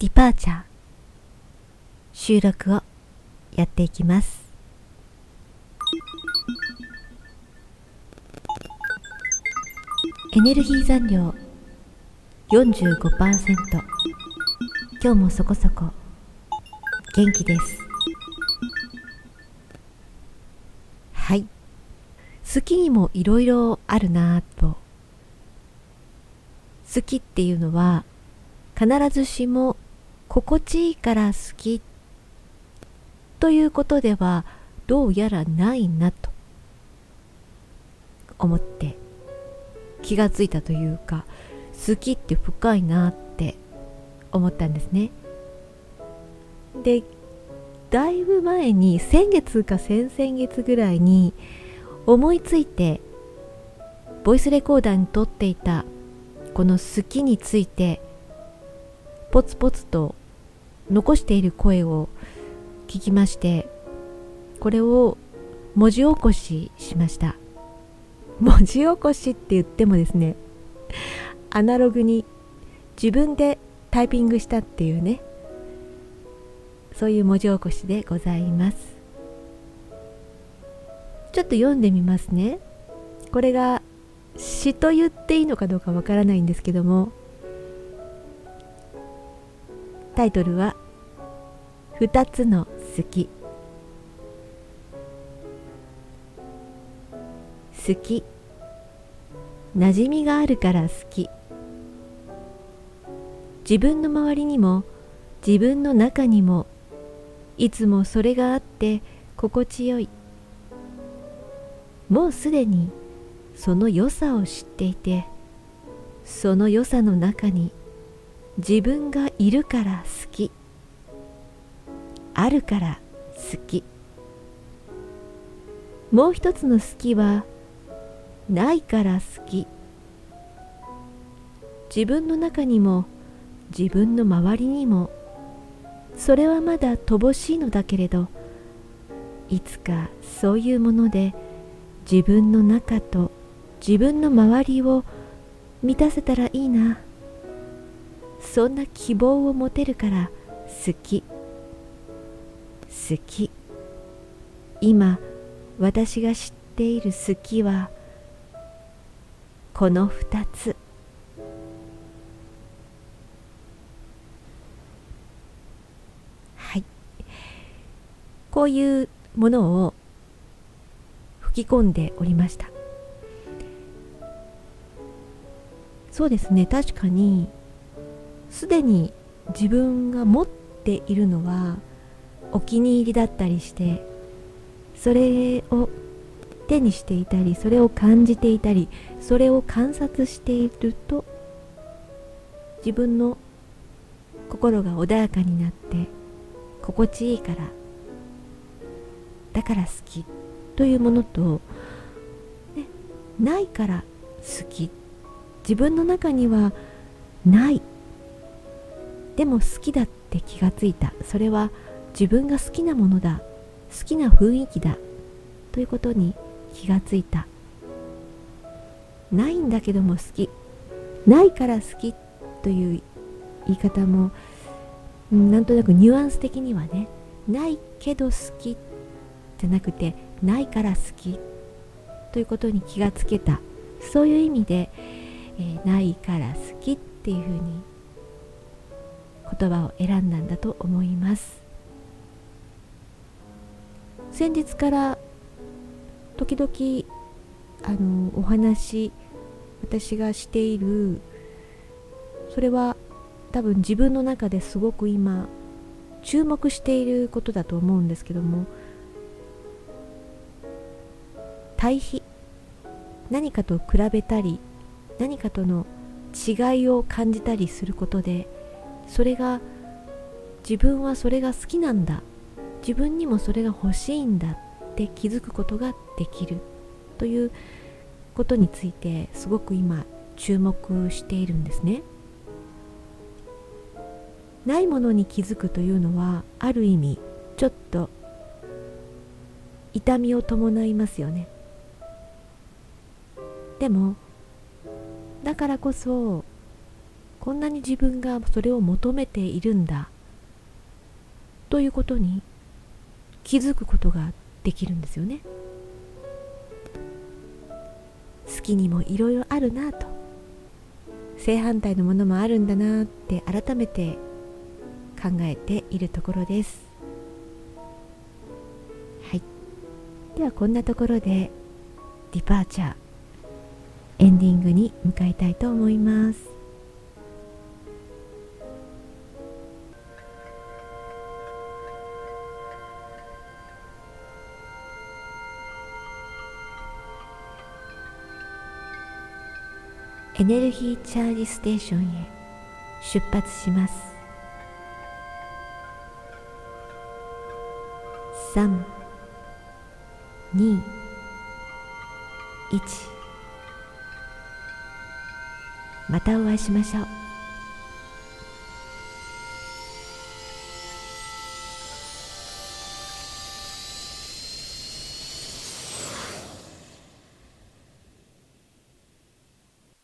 ディパーチャー。収録をやっていきます。エネルギー残量45%今日もそこそこ。元気です。はい。好きにもいろいろあるなぁと。好きっていうのは必ずしも心地いいから好きということではどうやらないなと思って気がついたというか好きって深いなって思ったんですね。でだいぶ前に先月か先々月ぐらいに思いついてボイスレコーダーに撮っていたこの好きについてポツポツと残している声を聞きましてこれを文字起こししました。文字起こしって言ってもですねアナログに自分でタイピングしたっていうねそういう文字起こしでございます。ちょっと読んでみますね。これが詩と言っていいのかどうかわからないんですけどもタイトルは「二つの好き」好き。馴染みがあるから好き。自分の周りにも自分の中にもいつもそれがあって心地よい。もうすでにその良さを知っていてその良さの中に自分がいるから好き。あるから好き。もう一つの好きはないから好き。自分の中にも自分の周りにもそれはまだ乏しいのだけれどいつかそういうもので自分の中と自分の周りを満たせたらいいな。そんな希望を持てるから好き。好き。今私が知っている好きはこの二つ。はい。こういうものを吹き込んでおりました。そうですね。確かにすでに自分が持っているのはお気に入りだったりしてそれを手にしていたりそれを感じていたりそれを観察していると自分の心が穏やかになって心地いいからだから好きというものと、ね、ないから好き。自分の中にはないでも好きだって気がついた。それは自分が好きなものだ。好きな雰囲気だ。ということに気がついた。ないんだけども好き。ないから好きという言い方もなんとなくニュアンス的にはね。ないけど好きじゃなくてないから好き。ということに気がつけた。そういう意味で、えー、ないから好きっていうふうに言葉を選んだんだと思います。先日から時々あのお話私がしているそれは多分自分の中ですごく今注目していることだと思うんですけども対比何かと比べたり何かとの違いを感じたりすることでそれが自分はそれが好きなんだ。自分にもそれが欲しいんだ。って気づくことができる。ということについてすごく今注目しているんですね。ないものに気づくというのはある意味ちょっと痛みを伴いますよね。でもだからこそこんなに自分がそれを求めているんだ。ということに気づくことができるんですよね。好きにもいろいろあるなと。正反対のものもあるんだなって改めて考えているところです。はい。ではこんなところでディパーチャーエンディングに向かいたいと思います。エネルギーチャージステーションへ出発します。3 2 1またお会いしましょう。